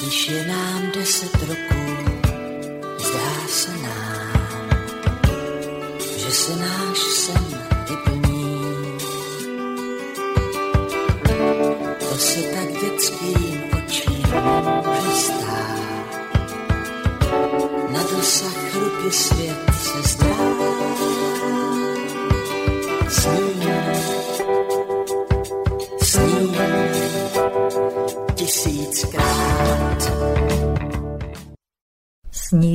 Když je nám deset roků, zdá se nám, že se náš sen vyplní. To se tak dětským očím může. Na dosah ruky svět se zdá.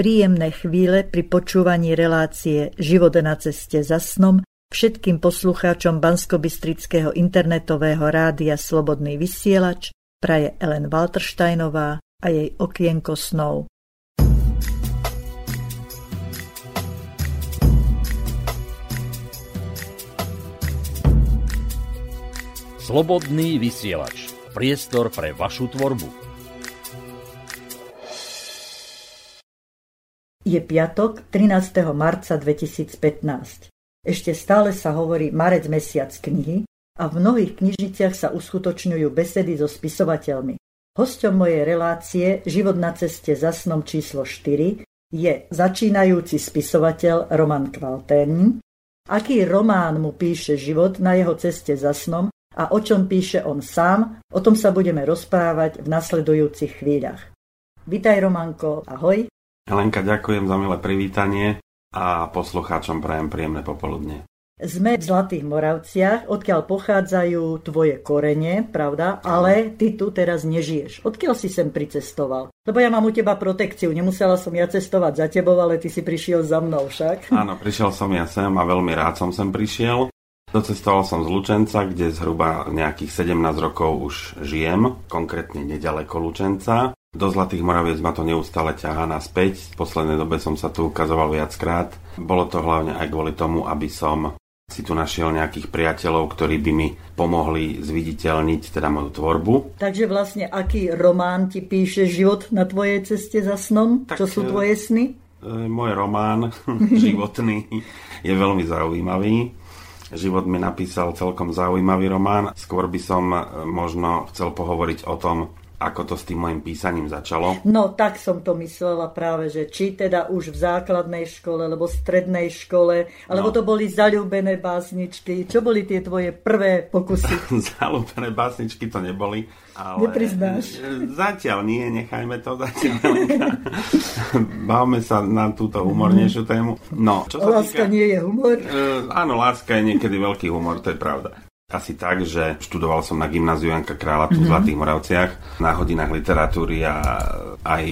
Príjemné chvíle pri počúvaní relácie Život na ceste za snom všetkým poslucháčom Banskobystrického internetového rádia Slobodný vysielač praje Ellen Waltersteinová a jej okienko snov. Slobodný vysielač. Priestor pre vašu tvorbu. Je piatok, 13. marca 2015. Ešte stále sa hovorí marec mesiac knihy a v mnohých knižniciach sa uskutočňujú besedy so spisovateľmi. Hosťom mojej relácie Život na ceste za snom číslo 4 je začínajúci spisovateľ Roman Kvaltén. Aký román mu píše život na jeho ceste za snom a o čom píše on sám, o tom sa budeme rozprávať v nasledujúcich chvíľach. Vitaj Romanko, ahoj. Helenka, ďakujem za milé privítanie a poslucháčom prajem príjemné popoludne. Sme v Zlatých Moravciach, odkiaľ pochádzajú tvoje korene, pravda? Ale ty tu teraz nežiješ. Odkiaľ si sem pricestoval? Lebo ja mám u teba protekciu, nemusela som ja cestovať za tebou, ale ty si prišiel za mnou však. Áno, prišiel som ja sem a veľmi rád som sem prišiel. Docestoval som z Lučenca, kde zhruba nejakých 17 rokov už žijem, konkrétne nedaleko Lučenca. Do Zlatých Moraviec ma to neustále ťahá naspäť. V poslednej dobe som sa tu ukazoval viackrát. Bolo to hlavne aj kvôli tomu, aby som si tu našiel nejakých priateľov, ktorí by mi pomohli zviditeľniť teda moju tvorbu. Takže vlastne aký román ti píše život na tvojej ceste za snom? Tak, Čo sú e, tvoje sny? E, môj román životný je veľmi zaujímavý. Život mi napísal celkom zaujímavý román. Skôr by som e, možno chcel pohovoriť o tom, ako to s tým mojim písaním začalo? No, tak som to myslela práve, že či teda už v základnej škole, alebo strednej škole, alebo no. to boli zalúbené básničky. Čo boli tie tvoje prvé pokusy? zalúbené básničky to neboli, ale... Nepriznáš? Zatiaľ nie, nechajme to zatiaľ. Bavme sa na túto humornejšiu tému. No, čo sa láska týka... nie je humor? Uh, áno, láska je niekedy veľký humor, to je pravda asi tak, že študoval som na gymnáziu Janka Krála tu mm-hmm. v mhm. Zlatých Moravciach na hodinách literatúry a aj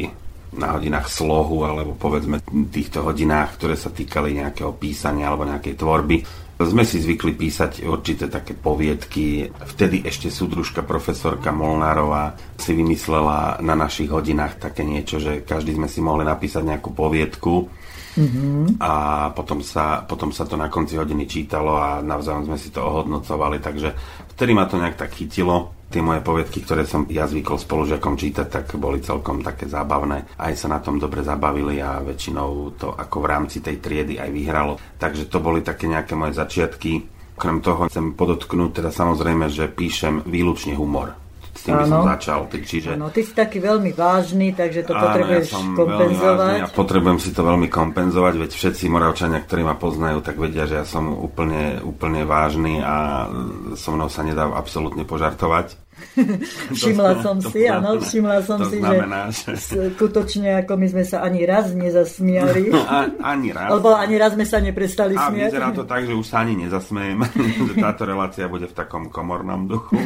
na hodinách slohu alebo povedzme týchto hodinách, ktoré sa týkali nejakého písania alebo nejakej tvorby. Sme si zvykli písať určité také poviedky. Vtedy ešte súdružka profesorka Molnárová si vymyslela na našich hodinách také niečo, že každý sme si mohli napísať nejakú poviedku Mm-hmm. A potom sa, potom sa to na konci hodiny čítalo a navzájom sme si to ohodnocovali, takže vtedy ma to nejak tak chytilo. Tie moje poviedky, ktoré som ja zvykol spolužiakom čítať, tak boli celkom také zábavné. Aj sa na tom dobre zabavili a väčšinou to ako v rámci tej triedy aj vyhralo. Takže to boli také nejaké moje začiatky. Okrem toho chcem podotknúť teda samozrejme, že píšem výlučne humor s tým by som začal. Čiže... Ano, ty si taký veľmi vážny, takže to Áno, potrebuješ ja som kompenzovať. a potrebujem si to veľmi kompenzovať, veď všetci Moravčania, ktorí ma poznajú, tak vedia, že ja som úplne, úplne vážny a so mnou sa nedá absolútne požartovať. všimla som si, áno, všimla som to si, znamená, že že- skutočne ako my sme sa ani raz nezasmiali. A, ani raz. Alebo ani raz sme sa neprestali A smiať. vyzerá to tak, že už sa ani nezasmejem, že táto relácia bude v takom komornom duchu.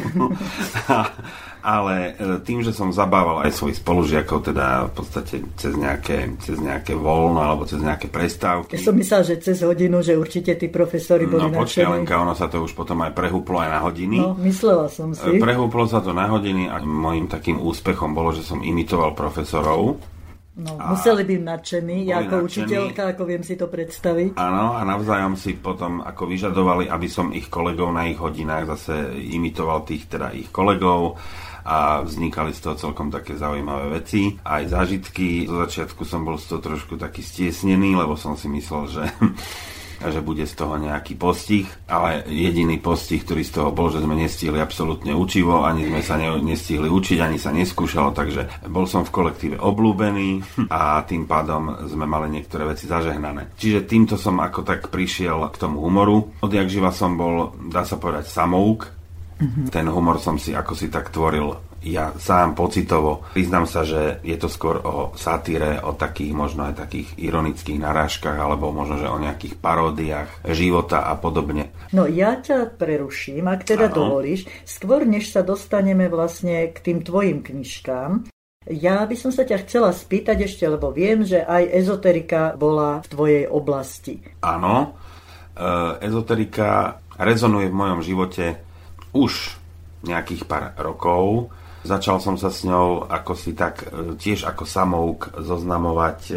A, ale e, tým, že som zabával aj svojich spolužiakov, teda v podstate cez nejaké, cez nejaké voľno alebo cez nejaké prestávky. Ja som myslel, že cez hodinu, že určite tí profesori boli No počkaj. Lenka, ono sa to už potom aj prehúplo aj na hodiny. No, myslela som si. E, Prehúplo sa to na hodiny a môjim takým úspechom bolo, že som imitoval profesorov. No, A- museli byť nadšení. Ja ako nadšení. učiteľka, ako viem si to predstaviť. Áno, a navzájom si potom ako vyžadovali, aby som ich kolegov na ich hodinách zase imitoval tých teda ich kolegov a vznikali z toho celkom také zaujímavé veci. Aj zážitky. Zo začiatku som bol z toho trošku taký stiesnený, lebo som si myslel, že že bude z toho nejaký postih, ale jediný postih, ktorý z toho bol, že sme nestihli absolútne učivo, ani sme sa ne, nestihli učiť, ani sa neskúšalo, takže bol som v kolektíve oblúbený a tým pádom sme mali niektoré veci zažehnané. Čiže týmto som ako tak prišiel k tomu humoru. Odjak živa som bol, dá sa povedať, samouk. Ten humor som si ako si tak tvoril ja sám pocitovo. Priznám sa, že je to skôr o satíre, o takých možno aj takých ironických narážkach, alebo možno, že o nejakých paródiách života a podobne. No ja ťa preruším, ak teda Áno. dovolíš. Skôr, než sa dostaneme vlastne k tým tvojim knižkám, ja by som sa ťa chcela spýtať ešte, lebo viem, že aj ezoterika bola v tvojej oblasti. Áno, e, ezoterika rezonuje v mojom živote už nejakých pár rokov. Začal som sa s ňou ako si tak e, tiež ako samouk zoznamovať e,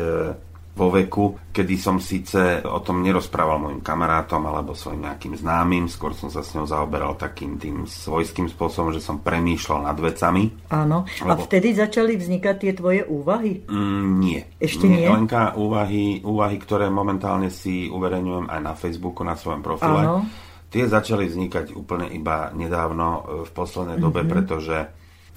vo veku, kedy som síce o tom nerozprával mojim kamarátom alebo svojim nejakým známym, skôr som sa s ňou zaoberal takým tým svojským spôsobom, že som premýšľal nad vecami. Áno. A Lebo- vtedy začali vznikať tie tvoje úvahy? Mm, nie. Ešte nie? Lenka, úvahy, úvahy, ktoré momentálne si uverejňujem aj na Facebooku, na svojom profile. Áno. Tie začali vznikať úplne iba nedávno e, v poslednej dobe, Mhm. pretože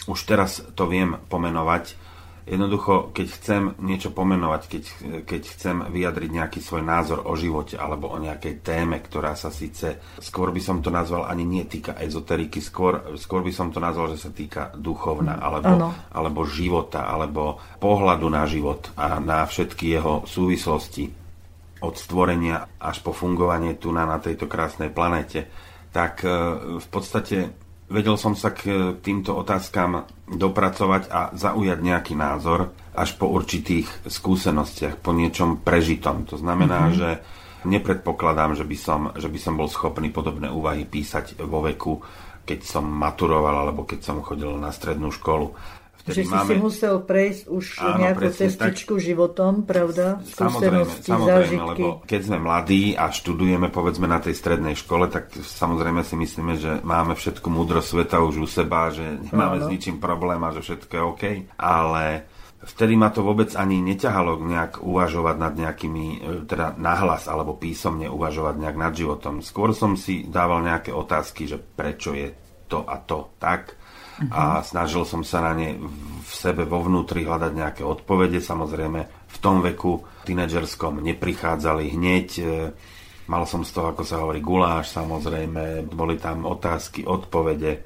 už teraz to viem pomenovať. Jednoducho, keď chcem niečo pomenovať, keď, keď chcem vyjadriť nejaký svoj názor o živote alebo o nejakej téme, ktorá sa síce, skôr by som to nazval ani nie týka ezoteriky, skôr, skôr by som to nazval, že sa týka duchovna alebo, Áno. alebo života, alebo pohľadu na život a na všetky jeho súvislosti od stvorenia až po fungovanie tu na, na tejto krásnej planete, tak e, v podstate vedel som sa k týmto otázkam dopracovať a zaujať nejaký názor až po určitých skúsenostiach, po niečom prežitom. To znamená, mm-hmm. že nepredpokladám, že by, som, že by som bol schopný podobné úvahy písať vo veku, keď som maturoval alebo keď som chodil na strednú školu. Že si si musel prejsť už Áno, nejakú presne cestičku životom, pravda? Samozrejme, samozrejme, zážitky. lebo keď sme mladí a študujeme povedzme na tej strednej škole, tak samozrejme si myslíme, že máme všetku múdro sveta už u seba, že nemáme Áno. s ničím problém a že všetko je OK. Ale vtedy ma to vôbec ani neťahalo nejak uvažovať nad nejakými, e, teda nahlas alebo písomne uvažovať nejak nad životom. Skôr som si dával nejaké otázky, že prečo je to a to tak a snažil som sa na ne v sebe vo vnútri hľadať nejaké odpovede. Samozrejme, v tom veku tínedžerskom neprichádzali hneď. e, Mal som z toho, ako sa hovorí, guláš, samozrejme. Boli tam otázky, odpovede.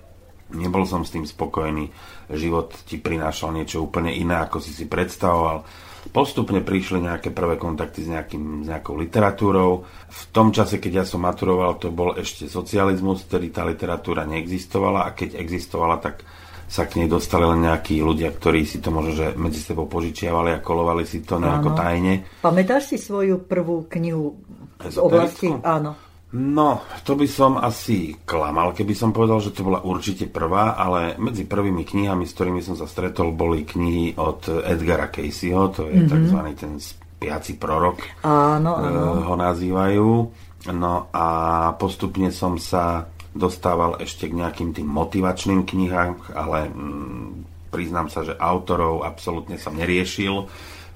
Nebol som s tým spokojný. Život ti prinášal niečo úplne iné, ako si si predstavoval. Postupne prišli nejaké prvé kontakty s, nejakým, s nejakou literatúrou. V tom čase, keď ja som maturoval, to bol ešte socializmus, ktorý tá literatúra neexistovala a keď existovala, tak sa k nej dostali len nejakí ľudia, ktorí si to možno že medzi sebou požičiavali a kolovali si to nejako Áno. tajne. Pamätáš si svoju prvú knihu z oblasti? Áno. No, to by som asi klamal, keby som povedal, že to bola určite prvá, ale medzi prvými knihami, s ktorými som sa stretol, boli knihy od Edgara Caseyho, to je mm-hmm. tzv. ten spiaci prorok, Áno, eh, áno. ho nazývajú. No a postupne som sa dostával ešte k nejakým tým motivačným knihám, ale mm, priznám sa, že autorov absolútne som neriešil.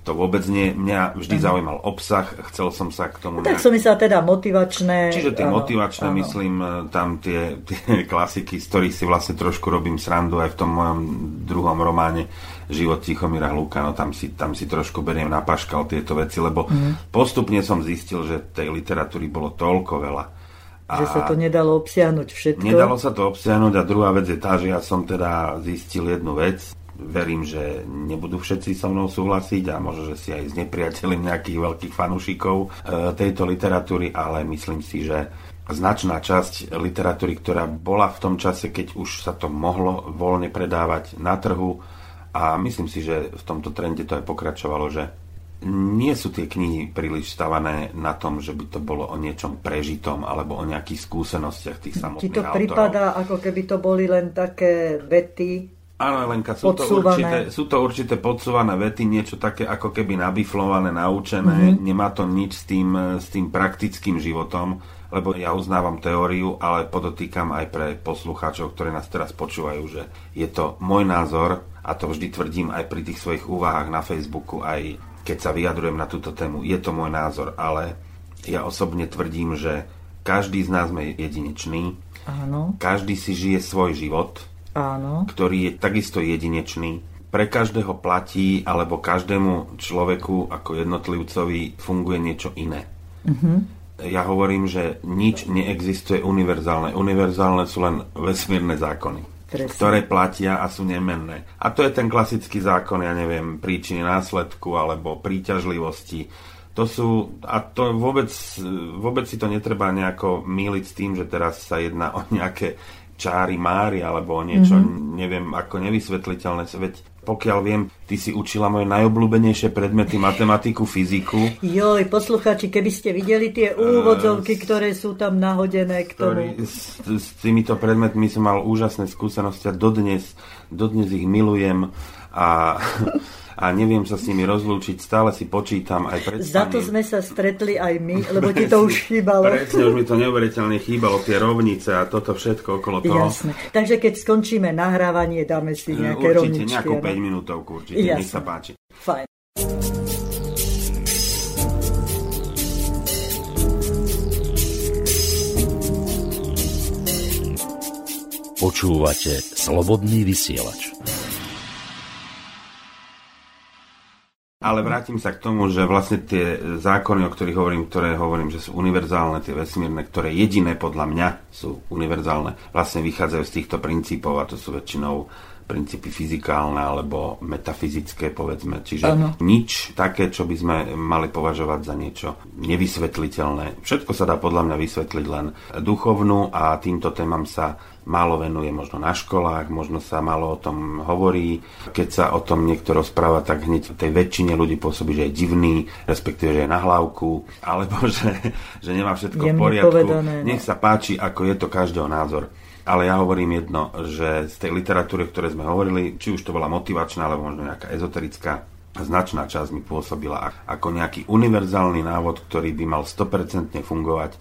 To vôbec nie, mňa vždy zaujímal obsah, chcel som sa k tomu... Tak nejak- som myslela teda motivačné. Čiže tie áno, motivačné, áno. myslím, e, tam tie, tie klasiky, z ktorých si vlastne trošku robím srandu aj v tom mojom druhom románe Život Tichomíra Hluka, no tam si, tam si trošku beriem na paškal tieto veci, lebo Mhm. postupne som zistil, že tej literatúry bolo toľko veľa Že sa to nedalo obsiahnuť všetko. Nedalo sa to obsiahnuť a druhá vec je tá, že ja som teda zistil jednu vec. Verím, že nebudú všetci so mnou súhlasiť a možno, že si aj znepriateľím nejakých veľkých fanúšikov e, tejto literatúry, ale myslím si, že značná časť literatúry, ktorá bola v tom čase, keď už sa to mohlo voľne predávať na trhu a myslím si, že v tomto trende to aj pokračovalo, že nie sú tie knihy príliš stavané na tom, že by to bolo o niečom prežitom alebo o nejakých skúsenostiach tých samotných Ti to autorov. prípada, ako keby to boli len také vety, Áno, Lenka, sú to, určité, sú to určité podsúvané vety, niečo také ako keby nabiflované, naučené, mm-hmm. nemá to nič s tým, s tým praktickým životom, lebo ja uznávam teóriu, ale podotýkam aj pre poslucháčov, ktorí nás teraz počúvajú, že je to môj názor a to vždy tvrdím aj pri tých svojich úvahách na Facebooku, aj keď sa vyjadrujem na túto tému. Je to môj názor, ale ja osobne tvrdím, že každý z nás je jedinečný, Áno. každý si žije svoj život, Áno. ktorý je takisto jedinečný. Pre každého platí, alebo každému človeku ako jednotlivcovi funguje niečo iné. Uh-huh. Ja hovorím, že nič neexistuje univerzálne. Univerzálne sú len vesmírne zákony, Presne. ktoré platia a sú nemenné. A to je ten klasický zákon, ja neviem, príčiny následku alebo príťažlivosti. To sú, a to vôbec, vôbec si to netreba nejako míliť s tým, že teraz sa jedná o nejaké čári mári alebo niečo, mm-hmm. neviem, ako nevysvetliteľné. Veď pokiaľ viem, ty si učila moje najobľúbenejšie predmety, matematiku, fyziku. Joj, poslucháči, keby ste videli tie úvodzovky, uh, ktoré sú tam nahodené k tomu. S, s týmito predmetmi som mal úžasné skúsenosti a dodnes, dodnes ich milujem a a neviem sa s nimi rozlúčiť, stále si počítam aj pred Za to sme sa stretli aj my, lebo ti to už chýbalo. Presne, už mi to neuveriteľne chýbalo, tie rovnice a toto všetko okolo toho. Jasné. Takže keď skončíme nahrávanie, dáme si nejaké určite, rovničky. Určite, nejakú 5 minútovku, určite, Jasné. nech sa páči. Fajn. Počúvate Slobodný vysielač. Ale vrátim sa k tomu, že vlastne tie zákony, o ktorých hovorím, ktoré hovorím, že sú univerzálne, tie vesmírne, ktoré jediné podľa mňa sú univerzálne, vlastne vychádzajú z týchto princípov a to sú väčšinou princípy fyzikálne alebo metafyzické, povedzme. Čiže ano. nič také, čo by sme mali považovať za niečo nevysvetliteľné. Všetko sa dá podľa mňa vysvetliť len duchovnú a týmto témam sa málo venuje možno na školách, možno sa málo o tom hovorí. Keď sa o tom niekto rozpráva, tak hneď tej väčšine ľudí pôsobí, že je divný, respektíve, že je na hlavku, alebo že, že nemá všetko v poriadku. Povedané, no. Nech sa páči, ako je to každého názor. Ale ja hovorím jedno, že z tej literatúry, ktoré sme hovorili, či už to bola motivačná, alebo možno nejaká ezoterická, značná časť mi pôsobila ako nejaký univerzálny návod, ktorý by mal 100% fungovať,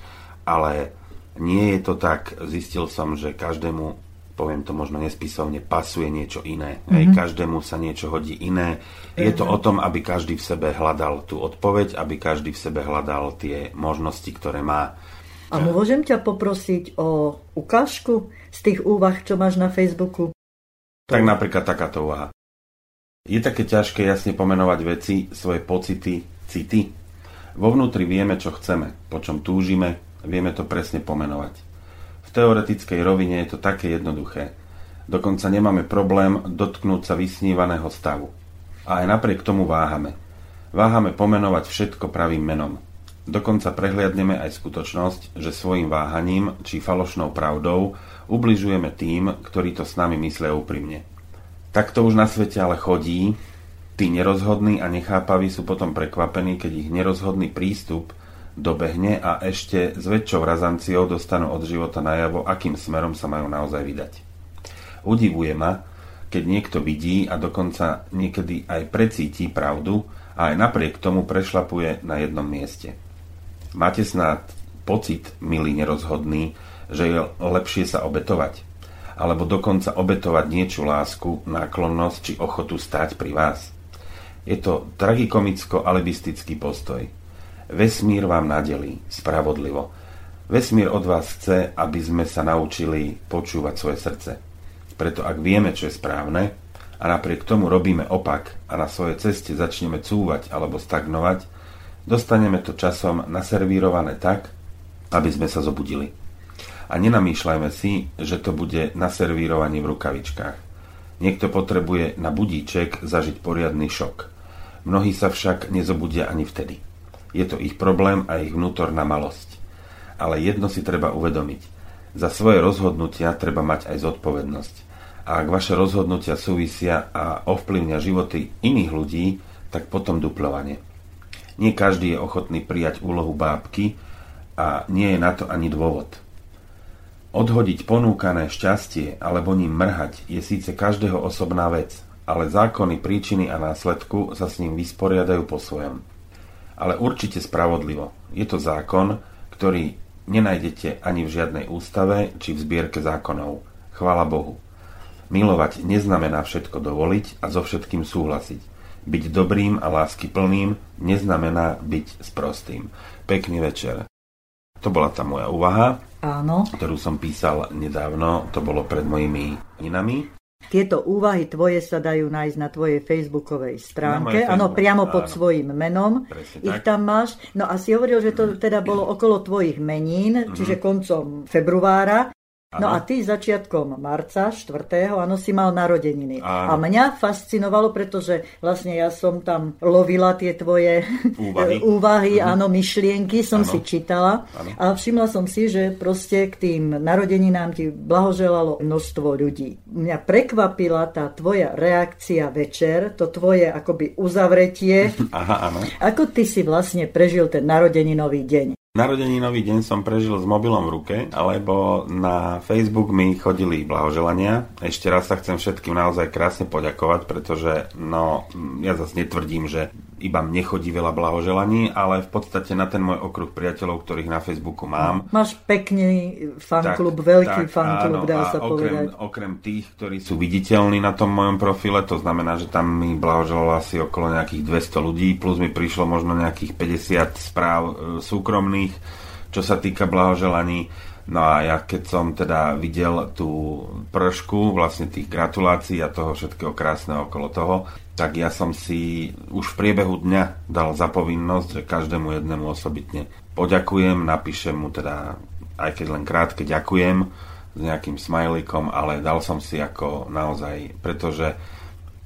ale nie je to tak. Zistil som, že každému poviem to možno nespisovne, pasuje niečo iné. Mm-hmm. Hej, každému sa niečo hodí iné. Je to o tom, aby každý v sebe hľadal tú odpoveď, aby každý v sebe hľadal tie možnosti, ktoré má. A môžem ťa poprosiť o ukážku z tých úvah, čo máš na Facebooku? Tak napríklad takáto úvaha. Je také ťažké jasne pomenovať veci, svoje pocity, city. Vo vnútri vieme, čo chceme, po čom túžime, vieme to presne pomenovať. V teoretickej rovine je to také jednoduché. Dokonca nemáme problém dotknúť sa vysnívaného stavu. A aj napriek tomu váhame. Váhame pomenovať všetko pravým menom. Dokonca prehliadneme aj skutočnosť, že svojim váhaním či falošnou pravdou ubližujeme tým, ktorí to s nami myslia úprimne. Tak to už na svete ale chodí, tí nerozhodní a nechápaví sú potom prekvapení, keď ich nerozhodný prístup dobehne a ešte s väčšou razanciou dostanú od života najavo, akým smerom sa majú naozaj vydať. Udivuje ma, keď niekto vidí a dokonca niekedy aj precíti pravdu a aj napriek tomu prešlapuje na jednom mieste. Máte snad pocit, milý nerozhodný, že je lepšie sa obetovať? Alebo dokonca obetovať niečo lásku, náklonnosť či ochotu stať pri vás? Je to tragikomicko-alibistický postoj. Vesmír vám nadelí spravodlivo. Vesmír od vás chce, aby sme sa naučili počúvať svoje srdce. Preto ak vieme, čo je správne, a napriek tomu robíme opak a na svojej ceste začneme cúvať alebo stagnovať, dostaneme to časom naservírované tak, aby sme sa zobudili. A nenamýšľajme si, že to bude na servírovaní v rukavičkách. Niekto potrebuje na budíček zažiť poriadny šok. Mnohí sa však nezobudia ani vtedy. Je to ich problém a ich vnútorná malosť. Ale jedno si treba uvedomiť. Za svoje rozhodnutia treba mať aj zodpovednosť. A ak vaše rozhodnutia súvisia a ovplyvňa životy iných ľudí, tak potom duplovanie. Nie každý je ochotný prijať úlohu bábky a nie je na to ani dôvod. Odhodiť ponúkané šťastie alebo ním mrhať je síce každého osobná vec, ale zákony príčiny a následku sa s ním vysporiadajú po svojom. Ale určite spravodlivo. Je to zákon, ktorý nenájdete ani v žiadnej ústave či v zbierke zákonov. Chvála Bohu. Milovať neznamená všetko dovoliť a so všetkým súhlasiť. Byť dobrým a lásky plným neznamená byť sprostým. Pekný večer. To bola tá moja úvaha, Áno. ktorú som písal nedávno. To bolo pred mojimi inami. Tieto úvahy tvoje sa dajú nájsť na tvojej facebookovej stránke. Áno, priamo pod áno. svojím menom. Presne ich tak. tam máš. No a si hovoril, že to teda bolo okolo tvojich menín, čiže koncom februára. No a ty začiatkom marca, 4. áno, si mal narodeniny. Áno. A mňa fascinovalo, pretože vlastne ja som tam lovila tie tvoje Úvahy. úvahy áno, myšlienky som Áno. si čítala. Áno. A všimla som si, že proste k tým narodeninám ti blahoželalo množstvo ľudí. Mňa prekvapila tá tvoja reakcia večer, to tvoje akoby uzavretie. Aha, áno. Ako ty si vlastne prežil ten narodeninový deň? Narodeninový deň som prežil s mobilom v ruke, alebo na Facebook mi chodili blahoželania. Ešte raz sa chcem všetkým naozaj krásne poďakovať, pretože no, ja zase netvrdím, že iba mne chodí veľa blahoželaní, ale v podstate na ten môj okruh priateľov, ktorých na Facebooku mám, Máš pekný fanklub, veľký tak, fanklub, áno, dá sa okrem, povedať. Okrem tých, ktorí sú viditeľní na tom mojom profile, to znamená, že tam mi blahoželalo asi okolo nejakých 200 ľudí, plus mi prišlo možno nejakých 50 správ e, súkromných, čo sa týka blahoželaní. No a ja keď som teda videl tú pršku vlastne tých gratulácií a toho všetkého krásneho okolo toho, tak ja som si už v priebehu dňa dal za povinnosť, že každému jednému osobitne poďakujem, napíšem mu teda, aj keď len krátke ďakujem s nejakým smajlikom, ale dal som si ako naozaj, pretože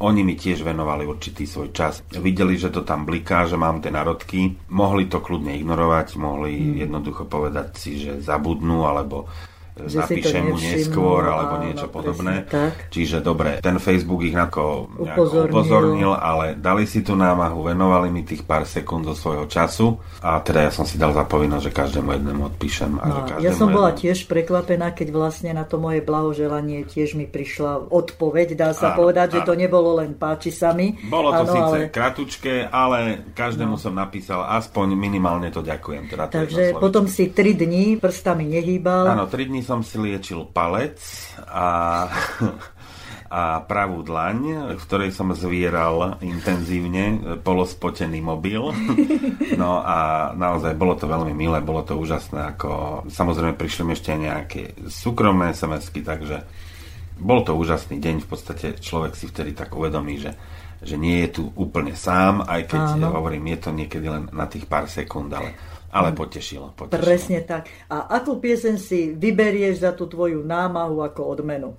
oni mi tiež venovali určitý svoj čas. Videli, že to tam bliká, že mám tie narodky. Mohli to kľudne ignorovať, mohli Hmm. jednoducho povedať si, že zabudnú, alebo Že si to napíšem mu neskôr, alebo niečo presne podobné. tak. Čiže dobre, ten Facebook ich ako Upozornil. upozornil, ale dali si tú námahu, venovali mi tých pár sekúnd zo svojho času a teda ja som si dal za povinnosť, že každému jednému odpíšem. A že No, každému ja som bola jednému- tiež prekvapená, keď vlastne na to moje blahoželanie tiež mi prišla odpoveď, dá sa Áno, povedať, že áno. to nebolo len páči sa mi. Bolo to Áno, síce ale- kratučké, ale každému som napísal aspoň minimálne to ďakujem. Teda to Takže potom si tri dní prstami nehýbal. Áno, 3 dní som si liečil palec a, a pravú dlaň, v ktorej som zvieral intenzívne polospotený mobil. No a naozaj bolo to veľmi milé, bolo to úžasné. Ako, samozrejme prišli mi ešte nejaké súkromné SMS-ky, takže bol to úžasný deň. V podstate človek si vtedy tak uvedomí, že, že nie je tu úplne sám, aj keď Áno. hovorím, je to niekedy len na tých pár sekúnd, ale, ale potešilo, potešilo. Presne tak. A akú piesen si vyberieš za tú tvoju námahu ako odmenu?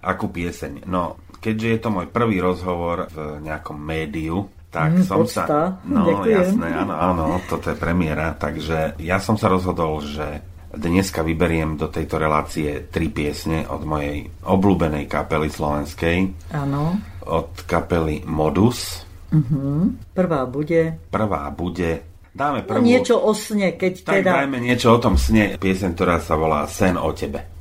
Akú pieseň? No, keďže je to môj prvý rozhovor v nejakom médiu, tak Mm, som podsta. sa... No, Ďakujem. jasné, áno, áno, toto je premiéra, takže ja som sa rozhodol, že dneska vyberiem do tejto relácie tri piesne od mojej obľúbenej kapely slovenskej, Áno. od kapely Modus. Prvá bude... Prvá bude... Dáme No, prvú... niečo o sne, keď tak teda... dajme niečo o tom sne. Pieseň, ktorá sa volá Sen o tebe.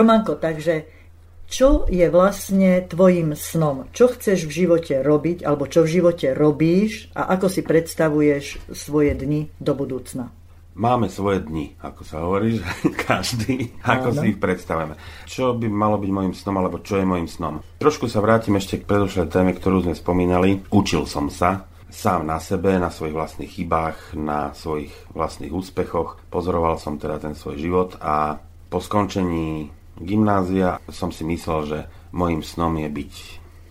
Romanko, takže čo je vlastne tvojim snom? Čo chceš v živote robiť, alebo čo v živote robíš a ako si predstavuješ svoje dni do budúcna? Máme svoje dni, ako sa hovorí, že každý, ako Áno. si ich predstavujeme. Čo by malo byť môjim snom, alebo čo je môjim snom? Trošku sa vrátim ešte k predošlej téme, ktorú sme spomínali. Učil som sa sám na sebe, na svojich vlastných chybách, na svojich vlastných úspechoch. Pozoroval som teda ten svoj život a po skončení gymnázia som si myslel, že môjim snom je byť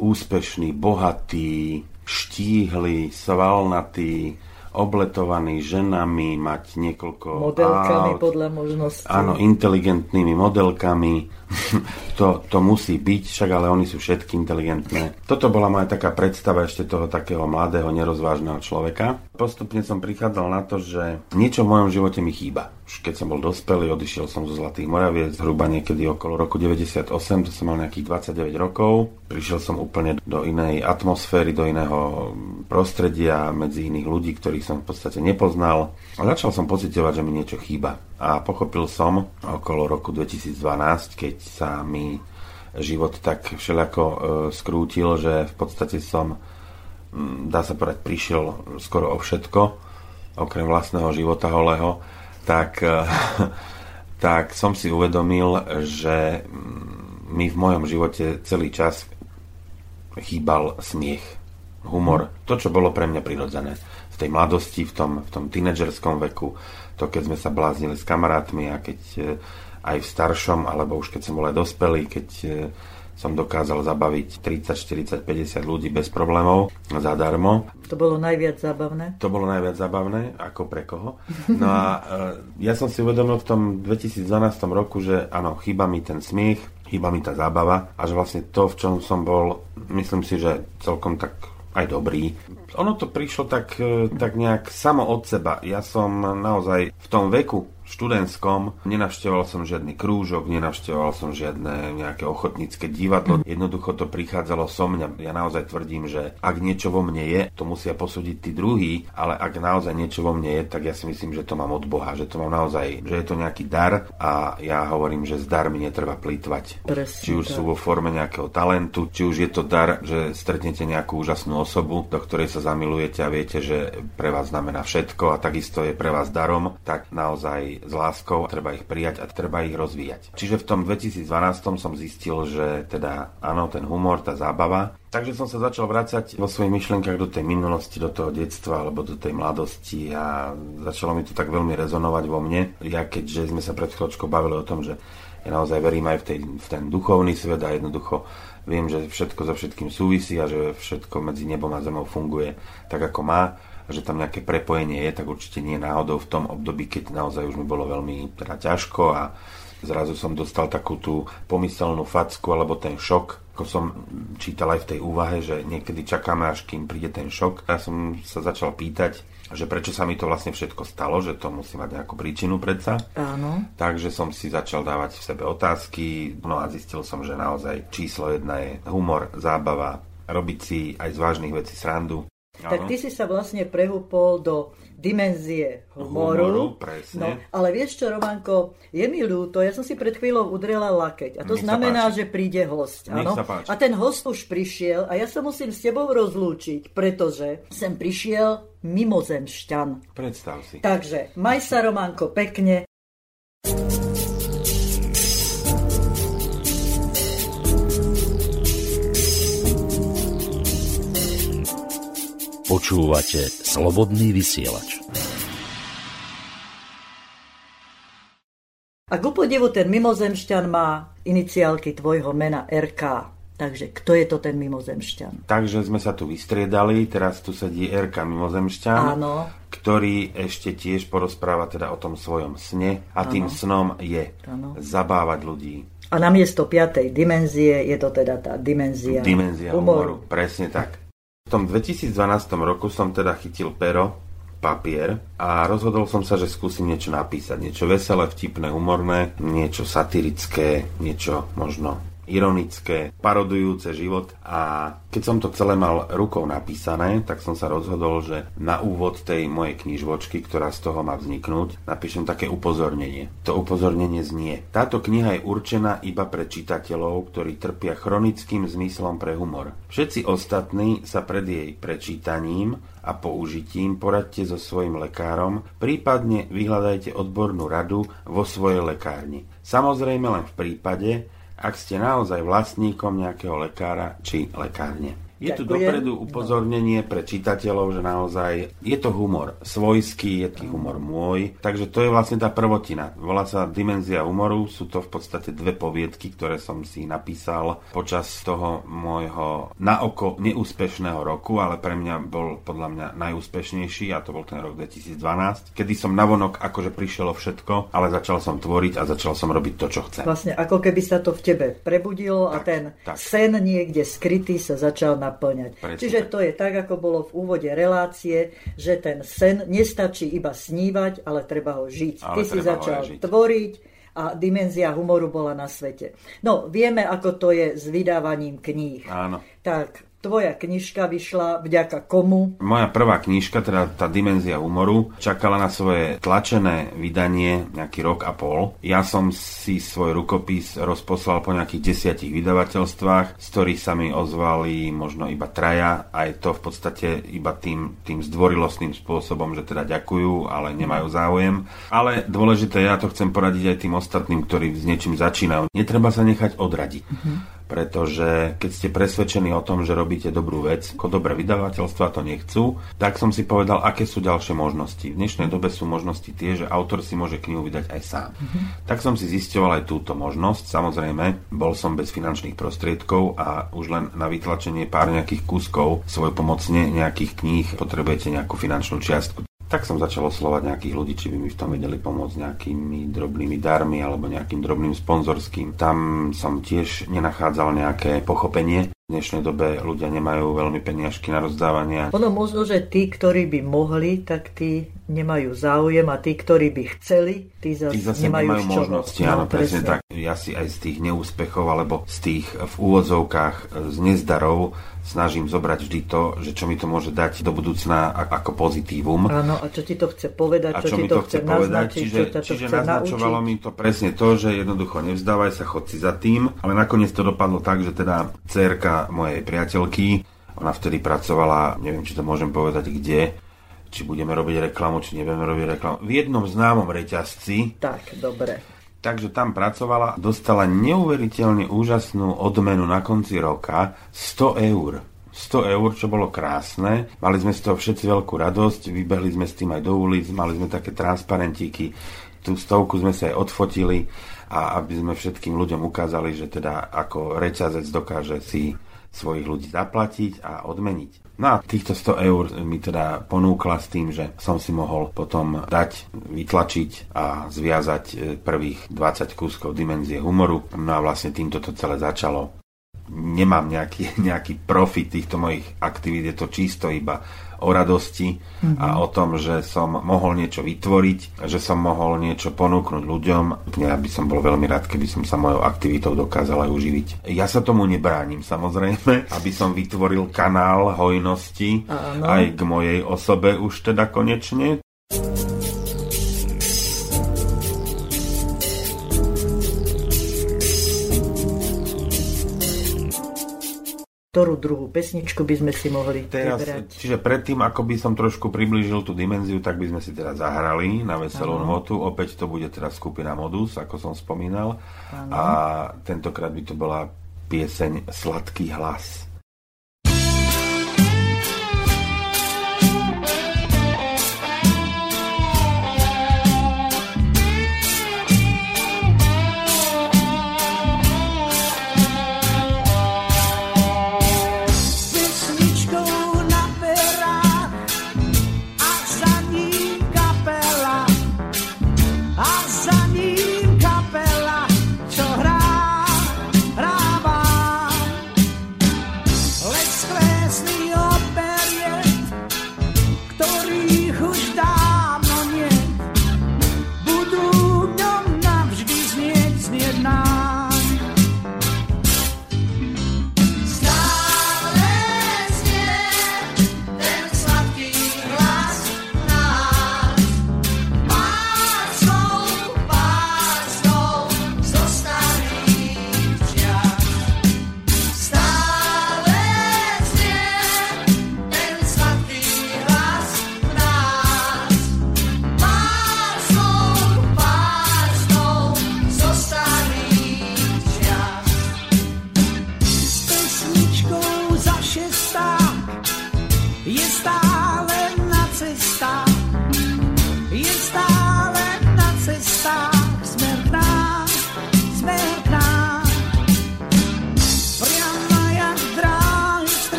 úspešný, bohatý, štíhly, svalnatý, obletovaný ženami, mať niekoľko Modelkami aut, podľa možností. Áno, inteligentnými modelkami. to, to musí byť, však ale oni sú všetky inteligentné. Toto bola moja taká predstava ešte toho takého mladého, nerozvážneho človeka. Postupne som prichádzal na to, že niečo v mojom živote mi chýba. Už keď som bol dospelý, odišiel som zo Zlatých Moraviec, zhruba niekedy okolo roku 98, to som mal nejakých 29 rokov. Prišiel som úplne do inej atmosféry, do iného prostredia, medzi iných ľudí, ktorých som v podstate nepoznal. A začal som pocitovať, že mi niečo chýba. A pochopil som okolo roku 2012, keď sa mi život tak všelijako e, skrútil, že v podstate som, dá sa povedať, prišiel skoro o všetko, okrem vlastného života holého, tak, e, tak som si uvedomil, že mi v mojom živote celý čas chýbal smiech, humor, to, čo bolo pre mňa prirodzené. Tej mladosti, v tom, v tom tínedžerskom veku, to, keď sme sa bláznili s kamarátmi a keď e, aj v staršom, alebo už keď som bol aj dospelý, keď e, som dokázal zabaviť 30, 40, 50 ľudí bez problémov, zadarmo. To bolo najviac zábavné. To bolo najviac zábavné, ako pre koho. No a e, ja som si uvedomil v tom 2012 roku, že áno, chýba mi ten smiech, chýba mi tá zábava a že vlastne to, v čom som bol, myslím si, že celkom tak aj dobrý. Ono to prišlo tak, e, tak nejak samo od seba. Ja som naozaj v tom veku študentskom, nenavštevoval som žiadny krúžok, nenavštevoval som žiadne nejaké ochotnícke divadlo. Jednoducho to prichádzalo so mňa. Ja naozaj tvrdím, že ak niečo vo mne je, to musia posúdiť tí druhí, ale ak naozaj niečo vo mne je, tak ja si myslím, že to mám od Boha, že to mám naozaj, že je to nejaký dar a ja hovorím, že z dar mi netreba plýtvať. Presne či už tak. sú vo forme nejakého talentu, či už je to dar, že stretnete nejakú úžasnú osobu, do ktorej sa zamilujete a viete, že pre vás znamená všetko a takisto je pre vás darom, tak naozaj s láskou treba ich prijať a treba ich rozvíjať. Čiže v tom 2012 som zistil, že teda áno, ten humor, tá zábava. Takže som sa začal vrácať vo svojich myšlienkach do tej minulosti, do toho detstva alebo do tej mladosti a začalo mi to tak veľmi rezonovať vo mne. Ja keďže sme sa pred chvíľočkou bavili o tom, že ja naozaj verím aj v, tej, v ten duchovný svet a jednoducho viem, že všetko so všetkým súvisí a že všetko medzi nebom a zemou funguje tak, ako má že tam nejaké prepojenie je, tak určite nie náhodou v tom období, keď naozaj už mi bolo veľmi teda ťažko a zrazu som dostal takú tú pomyselnú facku alebo ten šok, ako som čítal aj v tej úvahe, že niekedy čakáme, až kým príde ten šok. Ja som sa začal pýtať, že prečo sa mi to vlastne všetko stalo, že to musí mať nejakú príčinu predsa. Áno. Takže som si začal dávať v sebe otázky, no a zistil som, že naozaj číslo jedna je humor, zábava, robiť si aj z vážnych vecí srandu. Tak ty si sa vlastne prehúpol do dimenzie humoru. Humoru, presne. No, ale vieš čo, Romanko, je mi ľúto, ja som si pred chvíľou udrela lakeť. A to Nech znamená, že príde host. Áno? A ten host už prišiel a ja sa musím s tebou rozlúčiť, pretože sem prišiel mimozemšťan. Predstav si. Takže, maj sa, Romanko, pekne. Počúvate Slobodný vysielač. A ku podivu ten mimozemšťan má iniciálky tvojho mena RK. Takže kto je to ten mimozemšťan? Takže sme sa tu vystriedali, teraz tu sedí Erka Mimozemšťan, Áno. ktorý ešte tiež porozpráva teda o tom svojom sne a tým snom je Áno. zabávať ľudí. A namiesto piatej dimenzie je to teda tá dimenzia, Dimenzia humoru. Presne tak. V tom 2012 roku som teda chytil pero, papier a rozhodol som sa, že skúsim niečo napísať. Niečo veselé, vtipné, humorné, niečo satirické, niečo možno ironické, parodujúce život a keď som to celé mal rukou napísané, tak som sa rozhodol, že na úvod tej mojej knižvočky, ktorá z toho má vzniknúť, napíšem také upozornenie. To upozornenie znie. Táto kniha je určená iba pre čitateľov, ktorí trpia chronickým zmyslom pre humor. Všetci ostatní sa pred jej prečítaním a použitím poradte so svojim lekárom, prípadne vyhľadajte odbornú radu vo svojej lekárni. Samozrejme len v prípade, ak ste naozaj vlastníkom nejakého lekára či lekárne. Je tu dopredu upozornenie pre čitateľov, že naozaj je to humor svojský, je to humor môj, takže to je vlastne tá prvotina. Volá sa Dimenzia humoru, sú to v podstate dve poviedky, ktoré som si napísal počas toho môjho na oko neúspešného roku, ale pre mňa bol podľa mňa najúspešnejší a to bol ten rok 2012, kedy som navonok akože prišiel o všetko, ale začal som tvoriť a začal som robiť to, čo chcem. Vlastne ako keby sa to v tebe prebudilo a ten tak. sen niekde skrytý sa začal naplňať. Presne Čiže to je tak, ako bolo v úvode relácie, že ten sen nestačí iba snívať, ale treba ho žiť. Ale Ty si začal žiť. tvoriť a dimenzia humoru bola na svete. No, vieme, ako to je s vydávaním kníh. Áno. Tak, tvoja knižka vyšla vďaka komu? Moja prvá knižka, teda tá dimenzia humoru, čakala na svoje tlačené vydanie nejaký rok a pol. Ja som si svoj rukopis rozposlal po nejakých desiatich vydavateľstvách, z ktorých sa mi ozvali možno iba traja a je to v podstate iba tým, tým zdvorilostným spôsobom, že teda ďakujú, ale nemajú záujem. Ale dôležité, ja to chcem poradiť aj tým ostatným, ktorí s niečím začínajú. Netreba sa nechať odradiť pretože keď ste presvedčení o tom, že robíte dobrú vec, ako dobré vydavateľstva to nechcú, tak som si povedal, aké sú ďalšie možnosti. V dnešnej dobe sú možnosti tie, že autor si môže knihu vydať aj sám. Tak som si zisťoval aj túto možnosť. Samozrejme, bol som bez finančných prostriedkov a už len na vytlačenie pár nejakých kúskov svojpomocne nejakých kníh potrebujete nejakú finančnú čiastku. Tak som začal oslovať nejakých ľudí, či by mi v tom vedeli pomôcť nejakými drobnými darmi alebo nejakým drobným sponzorským. Tam som tiež nenachádzal nejaké pochopenie. V dnešnej dobe ľudia nemajú veľmi peniažky na rozdávania. Ono možno, že tí, ktorí by mohli, tak tí nemajú záujem a tí, ktorí by chceli, tí zase, Tí zase nemajú, nemajú možnosti, áno, presne tak. Ja si aj z tých neúspechov alebo z tých v úvodzovkách e, z nezdarov snažím zobrať vždy to, že čo mi to môže dať do budúcna ako pozitívum. Áno, a čo ti to chce povedať, a čo, čo ti to to chce povedať. naznačiť, Čiže, čo čiže chce naznačovalo naučiť. mi to presne to, že jednoducho nevzdávaj sa, chod si za tým, ale nakoniec to dopadlo tak, že teda mojej priateľky, ona vtedy pracovala, neviem, či to môžem povedať kde, či budeme robiť reklamu, či nebudeme robiť reklamu, v jednom známom reťazci, Tak, dobre. takže tam pracovala, dostala neuveriteľne úžasnú odmenu na konci roka 100 eur. 100 eur, čo bolo krásne. Mali sme z toho všetci veľkú radosť, vybehli sme s tým aj do ulic, mali sme také transparentíky, tú stovku sme sa aj odfotili a aby sme všetkým ľuďom ukázali, že teda ako reťazec dokáže si svojich ľudí zaplatiť a odmeniť. No a týchto 100 eur mi teda ponúkla s tým, že som si mohol potom dať, vytlačiť a zviazať e, prvých 20 kúskov dimenzie humoru. No a vlastne týmto to celé začalo. Nemám nejaký, nejaký profit týchto mojich aktivít, je to čisto iba o radosti a o tom, že som mohol niečo vytvoriť, že som mohol niečo ponúknuť ľuďom. Ja by som bol veľmi rád, keby som sa mojou aktivitou dokázal aj uživiť. Ja sa tomu nebránim, samozrejme, aby som vytvoril kanál hojnosti Áno. aj k mojej osobe už teda konečne. Ktorú druhú pesničku by sme si mohli Teraz, vybrať? čiže predtým, ako by som trošku priblížil tú dimenziu, tak by sme si teda zahrali na veselú Áno. notu. Opäť to bude teda skupina Modus, ako som spomínal. Áno. A tentokrát by to bola pieseň Sladký hlas.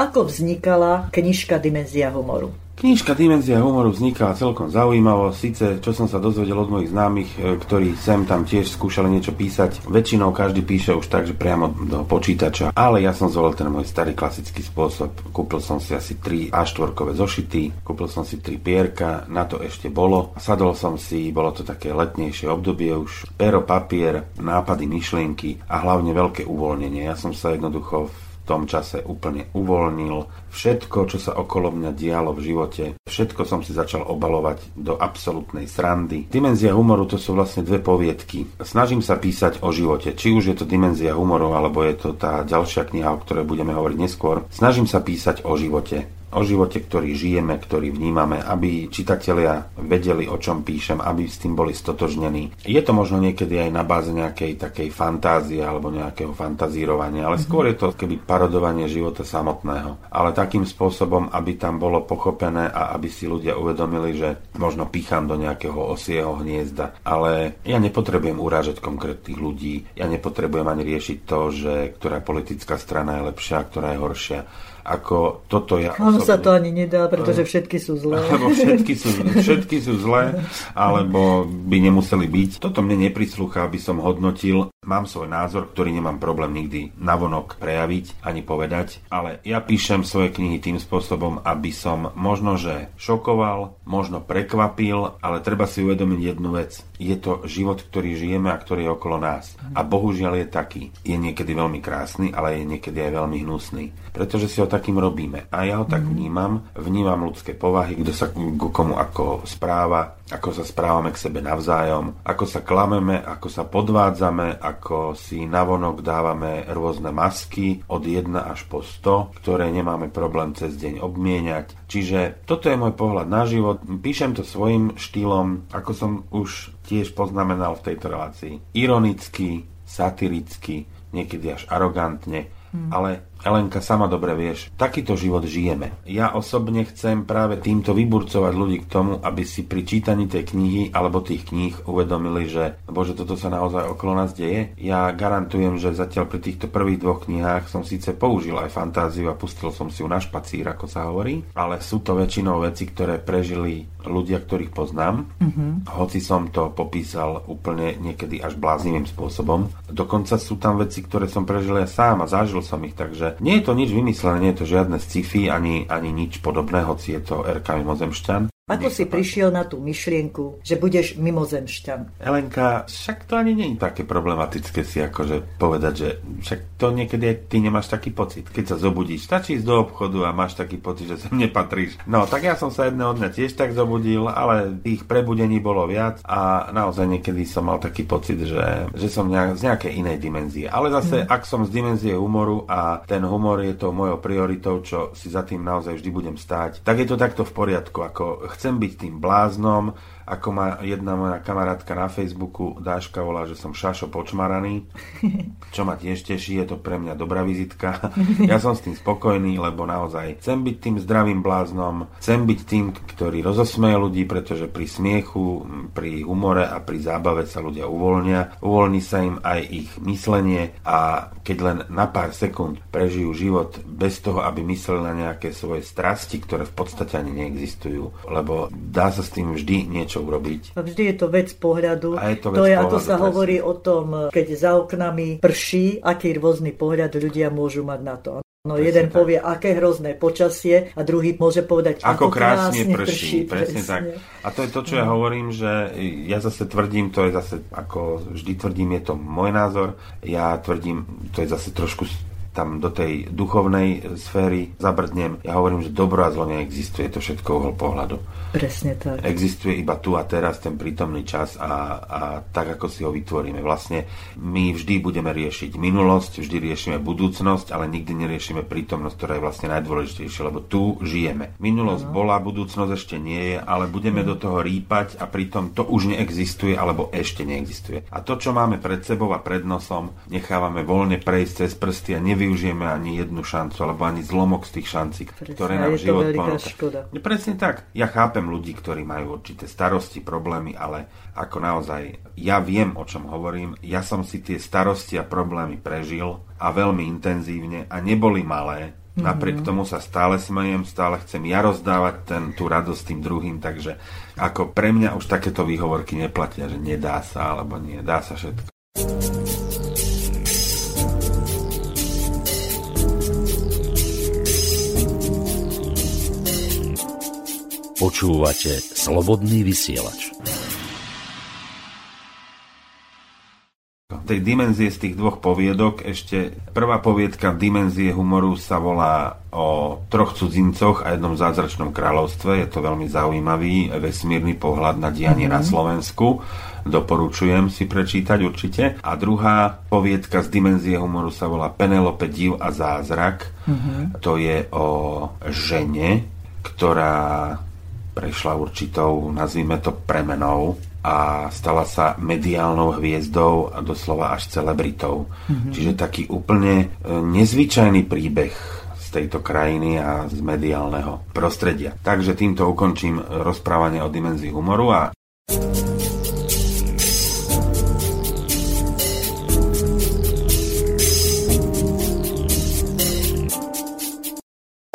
Ako vznikala knižka Dimenzia humoru? Knižka Dimenzia humoru vznikala celkom zaujímavo, síce čo som sa dozvedel od mojich známych, e, ktorí sem tam tiež skúšali niečo písať. Väčšinou každý píše už tak, že priamo do počítača, ale ja som zvolil ten môj starý klasický spôsob. Kúpil som si asi 3 A4 zošity, kúpil som si 3 pierka, na to ešte bolo. Sadol som si, bolo to také letnejšie obdobie už, pero, papier, nápady, myšlienky a hlavne veľké uvoľnenie. Ja som sa jednoducho tom čase úplne uvoľnil. Všetko, čo sa okolo mňa dialo v živote, všetko som si začal obalovať do absolútnej srandy. Dimenzia humoru to sú vlastne dve poviedky. Snažím sa písať o živote, či už je to dimenzia humoru, alebo je to tá ďalšia kniha, o ktorej budeme hovoriť neskôr. Snažím sa písať o živote o živote, ktorý žijeme, ktorý vnímame, aby čitatelia vedeli, o čom píšem, aby s tým boli stotožnení. Je to možno niekedy aj na báze nejakej takej fantázie alebo nejakého fantazírovania, ale skôr je to keby parodovanie života samotného. Ale takým spôsobom, aby tam bolo pochopené a aby si ľudia uvedomili, že možno pícham do nejakého osieho hniezda. Ale ja nepotrebujem urážať konkrétnych ľudí, ja nepotrebujem ani riešiť to, že ktorá politická strana je lepšia, ktorá je horšia ako toto ja Ono sa to ani nedá, pretože všetky sú zlé. Alebo všetky sú, všetky sú zlé, alebo by nemuseli byť. Toto mne neprislúcha, aby som hodnotil. Mám svoj názor, ktorý nemám problém nikdy navonok prejaviť ani povedať, ale ja píšem svoje knihy tým spôsobom, aby som možno, že šokoval, možno prekvapil, ale treba si uvedomiť jednu vec. Je to život, ktorý žijeme a ktorý je okolo nás. A bohužiaľ je taký. Je niekedy veľmi krásny, ale je niekedy aj veľmi hnusný. Pretože si ho takým robíme. A ja ho tak vnímam. Vnímam ľudské povahy, kto sa ku komu ako správa, ako sa správame k sebe navzájom, ako sa klameme, ako sa podvádzame, ako si navonok dávame rôzne masky od 1 až po 100, ktoré nemáme problém cez deň obmieniať. Čiže toto je môj pohľad na život. Píšem to svojim štýlom, ako som už tiež poznamenal v tejto relácii. Ironicky, satiricky, niekedy až arogantne, hmm. ale Elenka, sama dobre vieš, takýto život žijeme. Ja osobne chcem práve týmto vyburcovať ľudí k tomu, aby si pri čítaní tej knihy alebo tých kníh uvedomili, že bože, toto sa naozaj okolo nás deje. Ja garantujem, že zatiaľ pri týchto prvých dvoch knihách som síce použil aj fantáziu a pustil som si ju na špacír, ako sa hovorí, ale sú to väčšinou veci, ktoré prežili ľudia, ktorých poznám. Mm-hmm. Hoci som to popísal úplne niekedy až bláznivým spôsobom. Dokonca sú tam veci, ktoré som prežil ja sám a zažil som ich, takže nie je to nič vymyslené, nie je to žiadne sci-fi ani, ani nič podobné, hoci je to RK Mimozemšťan. Ako si prišiel na tú myšlienku, že budeš mimozemšťan? Elenka, však to ani nie je také problematické si akože povedať, že však to niekedy aj ty nemáš taký pocit. Keď sa zobudíš, stačí ísť do obchodu a máš taký pocit, že sem nepatríš. No, tak ja som sa jedného dňa tiež tak zobudil, ale tých prebudení bolo viac a naozaj niekedy som mal taký pocit, že, že som nejak, z nejakej inej dimenzie. Ale zase, mm. ak som z dimenzie humoru a ten humor je to mojou prioritou, čo si za tým naozaj vždy budem stáť, tak je to takto v poriadku. Ako chcem byť tým bláznom, ako má jedna moja kamarátka na Facebooku, Dáška volá, že som šašo počmaraný, čo ma tiež teší, je to pre mňa dobrá vizitka. Ja som s tým spokojný, lebo naozaj chcem byť tým zdravým bláznom, chcem byť tým, ktorý rozosmeje ľudí, pretože pri smiechu, pri humore a pri zábave sa ľudia uvoľnia. Uvoľní sa im aj ich myslenie a keď len na pár sekúnd prežijú život bez toho, aby mysleli na nejaké svoje strasti, ktoré v podstate ani neexistujú, lebo dá sa s tým vždy niečo niečo urobiť. A vždy je to vec pohľadu. A je to, vec to je, pohľadu, ako sa presne. hovorí o tom, keď za oknami prší, aký rôzny pohľad ľudia môžu mať na to. No Presne jeden tak. povie, aké hrozné počasie a druhý môže povedať, Ako ako, krásne krásne prší, presne tak. A to je to, čo ja hovorím, že ja zase tvrdím, to je zase, ako vždy tvrdím, je to môj názor, ja tvrdím, to je zase trošku tam do tej duchovnej sféry zabrdnem. Ja hovorím, že dobro a zlo neexistuje, to všetko uhol pohľadu. Presne tak. Existuje iba tu a teraz ten prítomný čas a, a tak, ako si ho vytvoríme. Vlastne my vždy budeme riešiť minulosť, vždy riešime budúcnosť, ale nikdy neriešime prítomnosť, ktorá je vlastne najdôležitejšia, lebo tu žijeme. Minulosť bola, budúcnosť ešte nie je, ale budeme do toho rýpať a pritom to už neexistuje alebo ešte neexistuje. A to, čo máme pred sebou a pred nosom, nechávame voľne prejsť cez prsty a nevyužijeme ani jednu šancu alebo ani zlomok z tých šancí, Presne, ktoré nám život ponúka. škoda. No Presne tak. Ja chápem ľudí, ktorí majú určité starosti, problémy, ale ako naozaj ja viem, o čom hovorím. Ja som si tie starosti a problémy prežil a veľmi intenzívne a neboli malé. Napriek tomu sa stále smejem, stále chcem ja rozdávať ten, tú radosť tým druhým, takže ako pre mňa už takéto výhovorky neplatia, že nedá sa, alebo nie, dá sa všetko. Počúvate Slobodný vysielač. tej dimenzie z tých dvoch poviedok ešte prvá poviedka dimenzie humoru sa volá o troch cudzincoch a jednom zázračnom kráľovstve. Je to veľmi zaujímavý vesmírny pohľad na dianie mm-hmm. na Slovensku. Doporučujem si prečítať určite. A druhá poviedka z dimenzie humoru sa volá Penelope div a zázrak. Mm-hmm. To je o žene, ktorá prešla určitou, nazvime to premenou a stala sa mediálnou hviezdou a doslova až celebritou. Mm-hmm. Čiže taký úplne e, nezvyčajný príbeh z tejto krajiny a z mediálneho prostredia. Takže týmto ukončím rozprávanie o dimenzii humoru a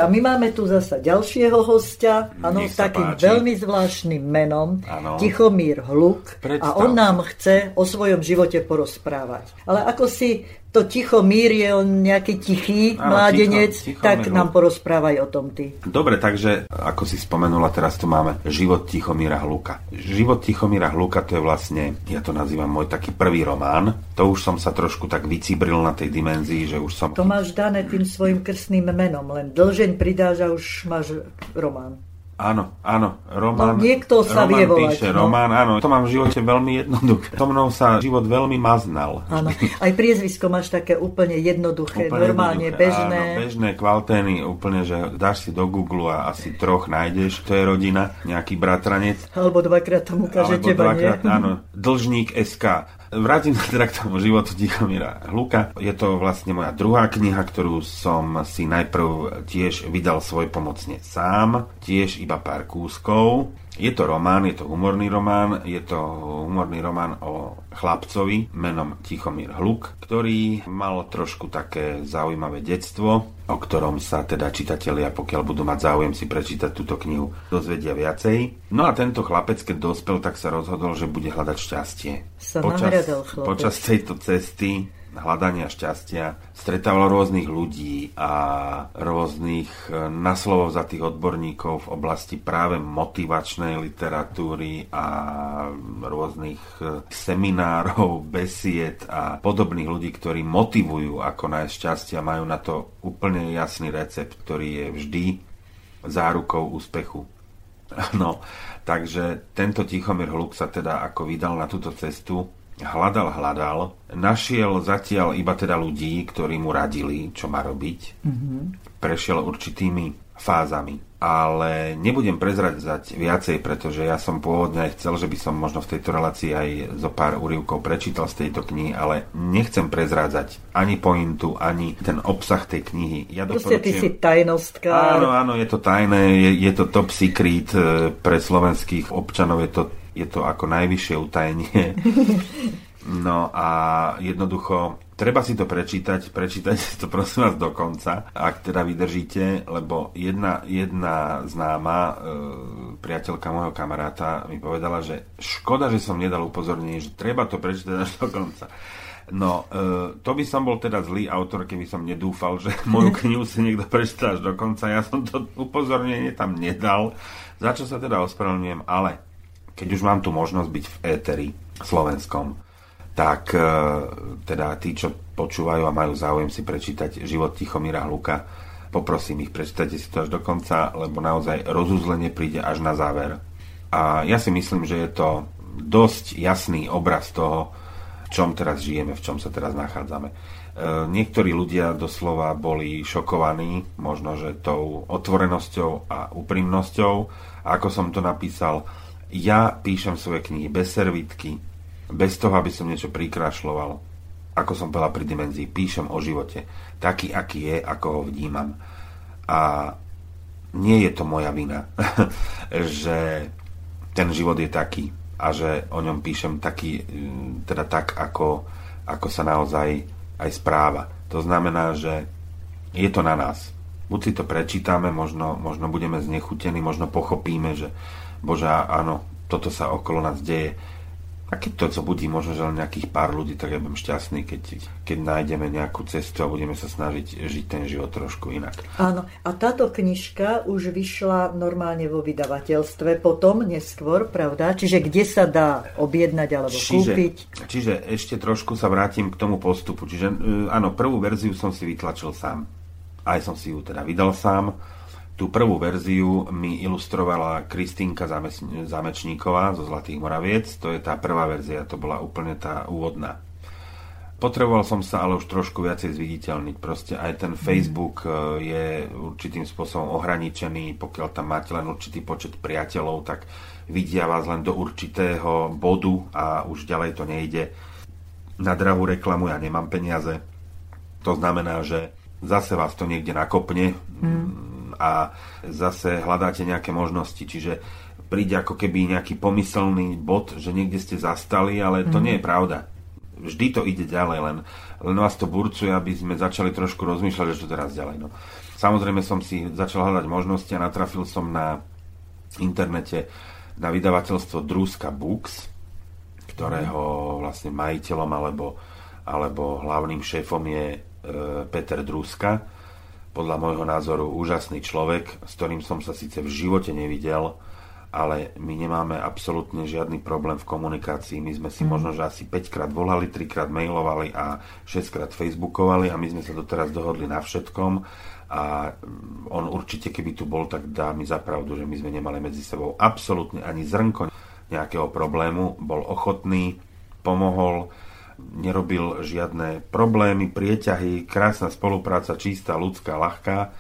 A my máme tu zasa ďalšieho hostia, áno, s takým páči. veľmi zvláštnym menom, Áno. Tichomír Hluk. Predstav a on nám chce o svojom živote porozprávať. Ale ako si to Tichomír je on nejaký tichý Áno, mládenec, Ticho- Tichomír tak Hluk. nám porozprávaj o tom ty. Dobre, takže ako si spomenula, teraz tu máme život Tichomíra Hluka. Život Tichomíra Hluka to je vlastne, ja to nazývam môj taký prvý román. To už som sa trošku tak vycibril na tej dimenzii, že už som... To máš dané tým svojim krstným menom, len dlžeň pridáš a už máš román. Áno, áno, Román. No, niekto sa Román vie volať, píše, no. Román, áno, to mám v živote veľmi jednoduché. To mnou sa život veľmi maznal. Áno, aj priezvisko máš také úplne jednoduché, Úplne normálne jednoduché, bežné. Áno, bežné kvaltény, úplne, že dáš si do Google a asi troch nájdeš, to je rodina, nejaký bratranec. Alebo dvakrát tam ukáže Alebo teba, dvakrát, nie? áno. Dlžník SK. Vrátim sa teda k tomu životu Tichomíra Hluka. Je to vlastne moja druhá kniha, ktorú som si najprv tiež vydal svoj pomocne sám, tiež iba pár kúskov. Je to román, je to humorný román, je to humorný román o chlapcovi menom Tichomír Hluk, ktorý mal trošku také zaujímavé detstvo, o ktorom sa teda čitatelia, pokiaľ budú mať záujem si prečítať túto knihu, dozvedia viacej. No a tento chlapec, keď dospel, tak sa rozhodol, že bude hľadať šťastie. Sa počas, počas tejto cesty hľadania šťastia stretával rôznych ľudí a rôznych e, naslovo za tých odborníkov v oblasti práve motivačnej literatúry a rôznych e, seminárov, besied a podobných ľudí, ktorí motivujú ako nájsť šťastia, majú na to úplne jasný recept, ktorý je vždy zárukou úspechu. No, takže tento Tichomír Hluk sa teda ako vydal na túto cestu, hľadal, hľadal, našiel zatiaľ iba teda ľudí, ktorí mu radili, čo má robiť. Mm-hmm. Prešiel určitými fázami. Ale nebudem prezradzať viacej, pretože ja som pôvodne aj chcel, že by som možno v tejto relácii aj zo pár úrivkov prečítal z tejto knihy, ale nechcem prezrádzať ani pointu, ani ten obsah tej knihy. Ja Proste ty si tajnostkár. Áno, áno, je to tajné, je, je to top secret e, pre slovenských občanov, je to, je to ako najvyššie utajenie. No a jednoducho, treba si to prečítať, prečítajte to prosím vás do konca, ak teda vydržíte, lebo jedna, jedna známa e, priateľka môjho kamaráta mi povedala, že škoda, že som nedal upozornenie, že treba to prečítať až do konca. No, e, to by som bol teda zlý autor, keby som nedúfal, že moju knihu si niekto prečíta až do konca. Ja som to upozornenie tam nedal, za čo sa teda ospravedlňujem, ale keď už mám tu možnosť byť v éteri slovenskom, tak e, teda tí, čo počúvajú a majú záujem si prečítať život Tichomíra Hluka, poprosím ich, prečítajte si to až do konca, lebo naozaj rozuzlenie príde až na záver. A ja si myslím, že je to dosť jasný obraz toho, v čom teraz žijeme, v čom sa teraz nachádzame. E, niektorí ľudia doslova boli šokovaní, možno, že tou otvorenosťou a úprimnosťou. A ako som to napísal, ja píšem svoje knihy bez servítky, bez toho, aby som niečo prikrašľoval. Ako som povedal pri dimenzii, píšem o živote. Taký, aký je, ako ho vnímam. A nie je to moja vina, že ten život je taký a že o ňom píšem taký, mm, teda tak, ako, ako sa naozaj aj správa. To znamená, že je to na nás. buď si to prečítame, možno, možno budeme znechutení, možno pochopíme, že bože, áno, toto sa okolo nás deje. A keď to, co budí možno, že len nejakých pár ľudí, tak ja budem šťastný, keď, keď nájdeme nejakú cestu a budeme sa snažiť žiť ten život trošku inak. Áno, a táto knižka už vyšla normálne vo vydavateľstve, potom neskôr, pravda? Čiže kde sa dá objednať alebo Čiže, kúpiť? čiže ešte trošku sa vrátim k tomu postupu. Čiže e, áno, prvú verziu som si vytlačil sám. Aj som si ju teda vydal sám. Tú prvú verziu mi ilustrovala Kristýnka Zamec- Zamečníková zo Zlatých Moraviec. To je tá prvá verzia, to bola úplne tá úvodná. Potreboval som sa ale už trošku viacej zviditeľniť. Proste aj ten Facebook e, je určitým spôsobom ohraničený. Pokiaľ tam máte len určitý počet priateľov, tak vidia vás len do určitého bodu a už ďalej to nejde. Na drahú reklamu ja nemám peniaze. To znamená, že zase vás to niekde nakopne a zase hľadáte nejaké možnosti. Čiže príde ako keby nejaký pomyselný bod, že niekde ste zastali, ale to nie je pravda. Vždy to ide ďalej, len, len vás to burcuje, aby sme začali trošku rozmýšľať, že čo teraz ďalej. No. Samozrejme som si začal hľadať možnosti a natrafil som na internete na vydavateľstvo Druska Books, ktorého vlastne majiteľom alebo, alebo hlavným šéfom je e, Peter Druska. Podľa môjho názoru úžasný človek, s ktorým som sa síce v živote nevidel, ale my nemáme absolútne žiadny problém v komunikácii. My sme si mm. možno, že asi 5 krát volali, 3 krát mailovali a 6 krát facebookovali a my sme sa doteraz dohodli na všetkom a mm, on určite, keby tu bol, tak dá mi zapravdu, že my sme nemali medzi sebou absolútne ani zrnko nejakého problému. Bol ochotný, pomohol, nerobil žiadne problémy, prieťahy, krásna spolupráca, čistá, ľudská, ľahká.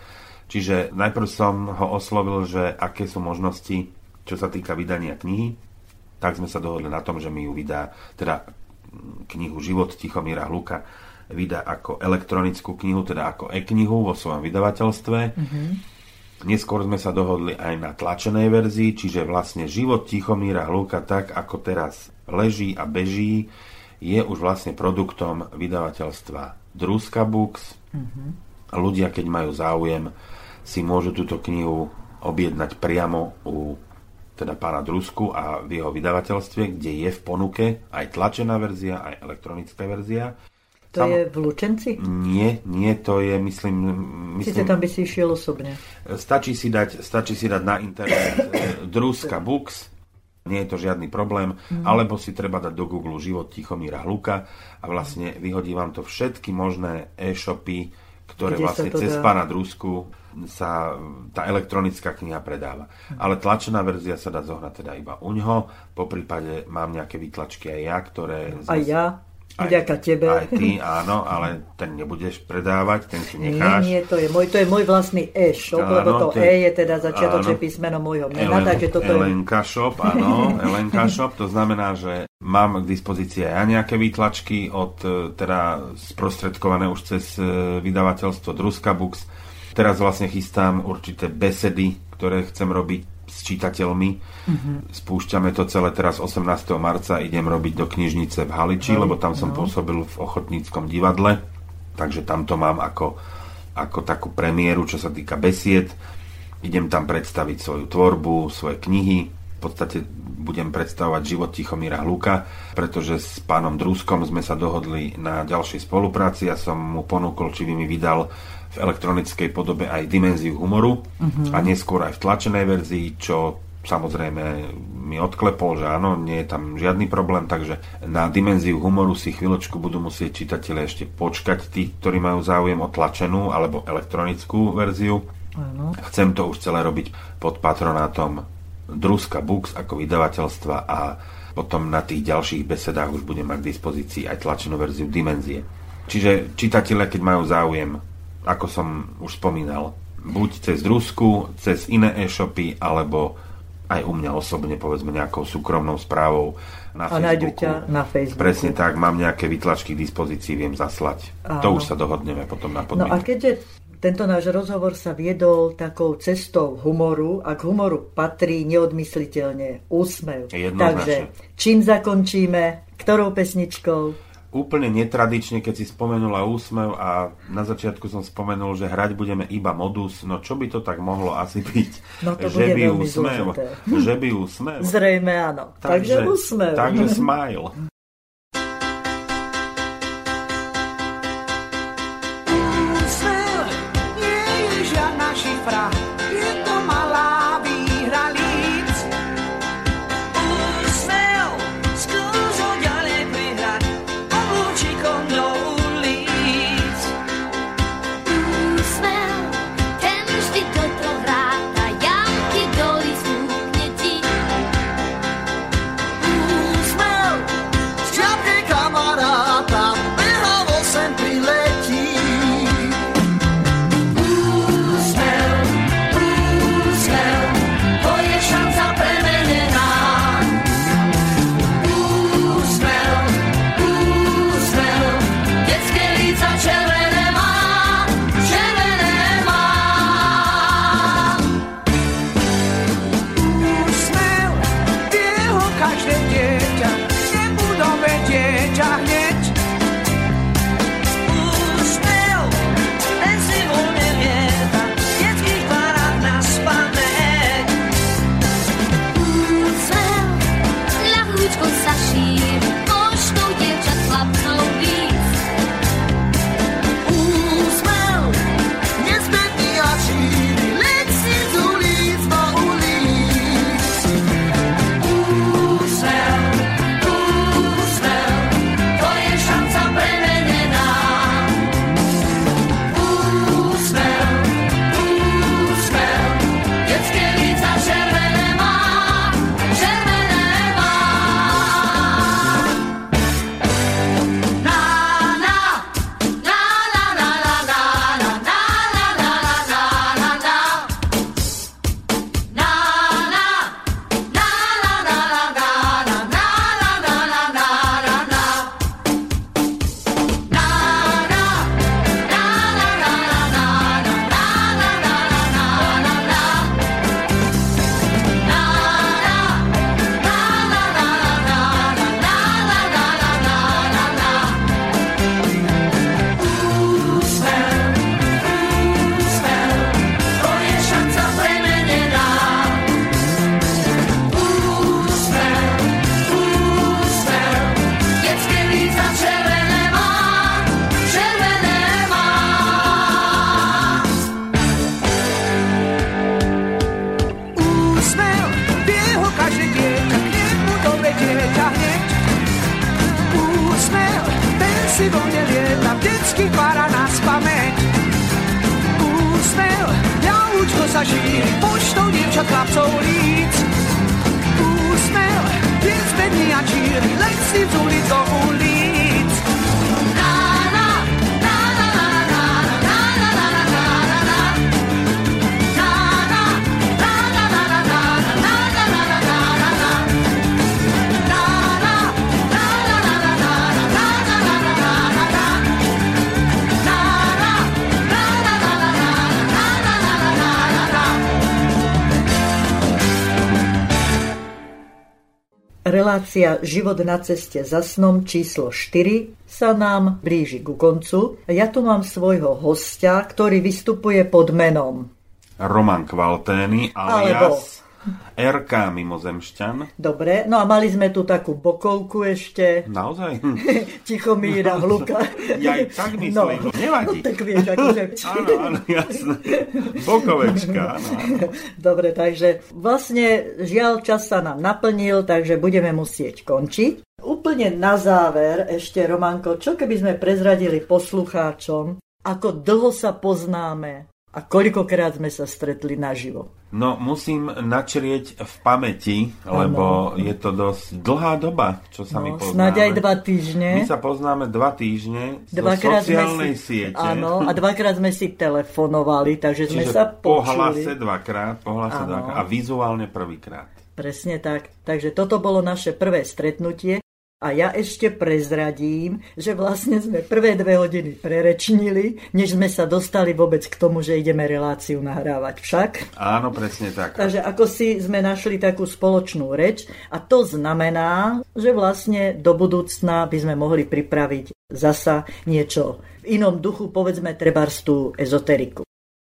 Čiže najprv som ho oslovil, že aké sú možnosti, čo sa týka vydania knihy. Tak sme sa dohodli na tom, že mi ju vydá, teda mm, knihu Život Tichomíra Hluka vydá ako elektronickú knihu, teda ako e-knihu vo svojom vydavateľstve. Mm-hmm. Neskôr sme sa dohodli aj na tlačenej verzii, čiže vlastne život Tichomíra Hluka tak, ako teraz leží a beží, je už vlastne produktom vydavateľstva Druska Books. Mm-hmm. Ľudia, keď majú záujem, si môžu túto knihu objednať priamo u teda pána Drusku a v jeho vydavateľstve, kde je v ponuke aj tlačená verzia, aj elektronická verzia. To Sam- je v Lučenci? Nie, nie, to je, myslím... Sice myslím tam by si išiel osobne. Stačí si dať, stačí si dať na internet eh, Druska Books, nie je to žiadny problém, mm. alebo si treba dať do Google život Tichomíra Hluka a vlastne vyhodí vám to všetky možné e-shopy, ktoré Kde vlastne cez dá? pána Drusku sa tá elektronická kniha predáva. Mhm. Ale tlačená verzia sa dá zohnať teda iba u ňoho, po prípade mám nejaké výtlačky aj ja, ktoré... Aj ja, vďaka tebe. Aj ty, áno, ale ten nebudeš predávať, ten si Nie, necháš. nie, to je môj, to je môj vlastný e-shop, Áno, lebo to to je- E je teda začiatočné písmeno môjho mena, Elen, takže toto je... Elenka Shop, áno, Elenka Shop, to znamená, že mám k dispozícii aj ja nejaké výtlačky od, e, teda sprostredkované už cez e, vydavateľstvo Druska Books. Teraz vlastne chystám určité besedy, ktoré chcem robiť čitateľmi. Mhm. Spúšťame to celé teraz 18. marca, idem robiť do knižnice v Haliči, lebo tam som pôsobil v ochotníckom divadle, takže tam to mám ako, ako takú premiéru, čo sa týka besied. Idem tam predstaviť svoju tvorbu, svoje knihy. V podstate budem predstavovať život Tichomíra Hluka, pretože s pánom Druskom sme sa dohodli na ďalšej spolupráci. Ja som mu ponúkol, či by mi vydal v elektronickej podobe aj dimenziu humoru a neskôr aj v tlačenej verzii, čo samozrejme mi odklepol, že áno, nie je tam žiadny problém, takže na dimenziu humoru si chvíľočku budú musieť čitatelia ešte počkať tí, ktorí majú záujem o tlačenú alebo elektronickú verziu. Áno. Chcem to už celé robiť pod patronátom Druska Books ako vydavateľstva a potom na tých ďalších besedách už budem mať k dispozícii aj tlačenú verziu Dimenzie. Čiže čitatelia, keď majú záujem, ako som už spomínal, buď cez Drusku, cez iné e-shopy, alebo aj u mňa osobne, povedzme nejakou súkromnou správou na A Facebooku. ťa na Facebooku. Presne tak, mám nejaké vytlačky k dispozícii, viem zaslať. To Áno. už sa dohodneme potom na No podmienku. a keďže tento náš rozhovor sa viedol takou cestou humoru a k humoru patrí neodmysliteľne úsmev. Jednoznačne. Takže čím zakončíme, ktorou pesničkou? Úplne netradične, keď si spomenula úsmev a na začiatku som spomenul, že hrať budeme iba modus, no čo by to tak mohlo asi byť? No to že by úsmev, zložité. že by úsmev. Zrejme áno. Takže, úsmev. Takže smile. Relácia Život na ceste za snom číslo 4 sa nám blíži ku koncu. Ja tu mám svojho hostia, ktorý vystupuje pod menom. Roman Kvaltény alias RK Mimozemšťan. Dobre, no a mali sme tu takú bokovku ešte. Naozaj? Tichomíra Hluka. Ja aj tak myslím, nevadí. No, tak vieš, akože... Áno, áno, jasné. Bokovečka, áno, áno. Dobre, takže vlastne žiaľ čas sa nám naplnil, takže budeme musieť končiť. Úplne na záver ešte, Romanko, čo keby sme prezradili poslucháčom, ako dlho sa poznáme a koľkokrát sme sa stretli naživo. No, musím načrieť v pamäti, lebo je to dosť dlhá doba, čo sa my No, poznáme. snáď aj dva týždne. My sa poznáme dva týždne Dvakrát zo sociálnej sme si, siete. Áno, a dvakrát sme si telefonovali, takže sme Čiže sa po počuli. hlase dvakrát, po hlase Áno. dvakrát a vizuálne prvýkrát. Presne tak. Takže toto bolo naše prvé stretnutie A ja ešte prezradím, že vlastne sme prvé dve hodiny prerečnili, než sme sa dostali vôbec k tomu, že ideme reláciu nahrávať však. Áno, presne tak. Takže ako si sme našli takú spoločnú reč a to znamená, že vlastne do budúcna by sme mohli pripraviť zasa niečo v inom duchu, povedzme trebárs tú ezoteriku.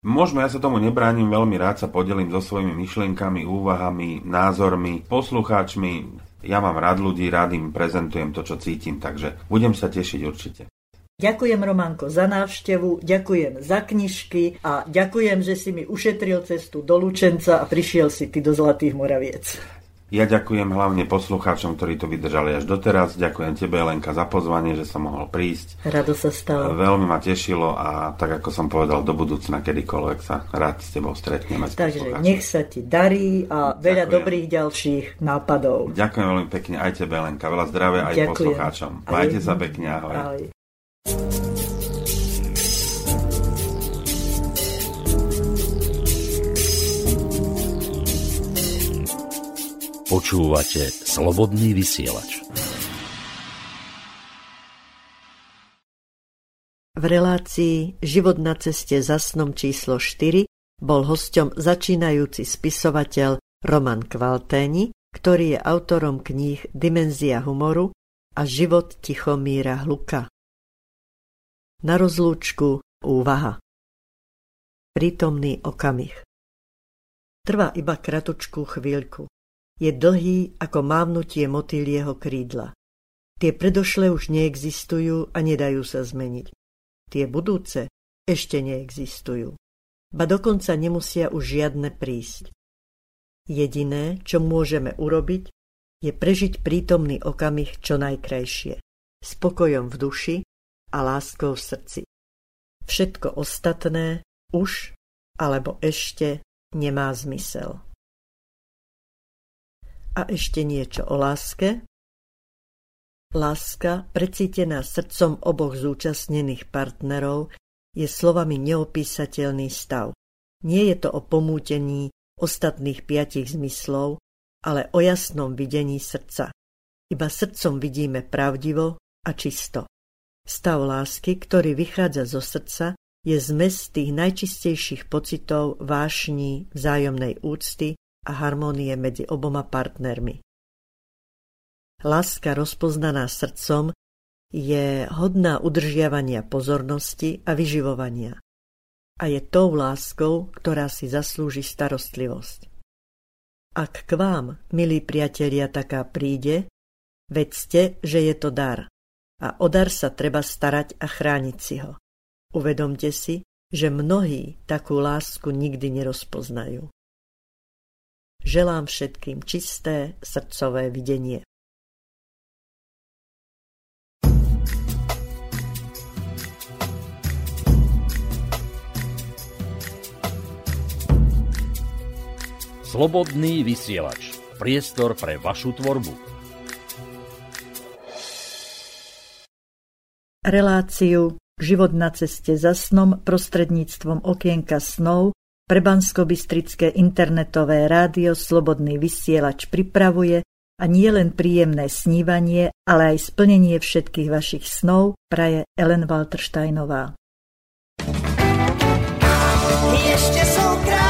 Možno ja sa tomu nebránim, veľmi rád sa podelím so svojimi myšlienkami, úvahami, názormi, poslucháčmi. Ja mám rád ľudí, rád im prezentujem to, čo cítim, takže budem sa tešiť určite. Ďakujem Romanko za návštevu, ďakujem za knižky a ďakujem, že si mi ušetril cestu do Lučenca a prišiel si ty do Zlatých Moraviec. Ja ďakujem hlavne poslucháčom, ktorí to vydržali až doteraz. Ďakujem tebe, Lenka, za pozvanie, že som mohol prísť. Rado sa stalo. Veľmi ma tešilo a tak ako som povedal, do budúcna kedykoľvek sa rád s tebou stretneme. Takže nech sa ti darí a veľa ďakujem. dobrých ďalších nápadov. Ďakujem veľmi pekne aj tebe, Lenka. Veľa zdravia aj ďakujem. poslucháčom. Majte aj. sa pekne, ahoj. ahoj. Počúvate Slobodný vysielač. V relácii Život na ceste za snom číslo 4 bol hosťom začínajúci spisovateľ Roman Kvalténi, ktorý je autorom kníh Dimenzia humoru a Život Tichomíra Hluka. Na rozlúčku úvaha. Prítomný okamih. Trvá iba kratučkú chvíľku. Je dlhý ako mávnutie motýlieho krídla. Tie predošlé už neexistujú a nedajú sa zmeniť. Tie budúce ešte neexistujú. Ba dokonca nemusia už žiadne prísť. Jediné, čo môžeme urobiť, je prežiť prítomný okamih čo najkrajšie. Spokojom v duši a láskou v srdci. Všetko ostatné už alebo ešte nemá zmysel. A ešte niečo o láske. Láska, precítená srdcom oboch zúčastnených partnerov, je slovami neopísateľný stav. Nie je to o pomútení ostatných piatich zmyslov, ale o jasnom videní srdca. Iba srdcom vidíme pravdivo a čisto. Stav lásky, ktorý vychádza zo srdca, je zmes tých najčistejších pocitov, vášní, vzájomnej úcty a harmónie medzi oboma partnermi. Láska rozpoznaná srdcom je hodná udržiavania pozornosti a vyživovania. A je tou láskou, ktorá si zaslúži starostlivosť. Ak k vám, milí priatelia, taká príde, vedzte, že je to dar. A o dar sa treba starať a chrániť si ho. Uvedomte si, že mnohí takú lásku nikdy nerozpoznajú. Želám všetkým čisté srdcové videnie. Slobodný vysielač. Priestor pre vašu tvorbu. Reláciu Život na ceste za snom prostredníctvom okienka snov pre Bansko-Bystrické internetové rádio Slobodný vysielač pripravuje a nie len príjemné snívanie, ale aj splnenie všetkých vašich snov praje Ellen Waltersteinová. Yes.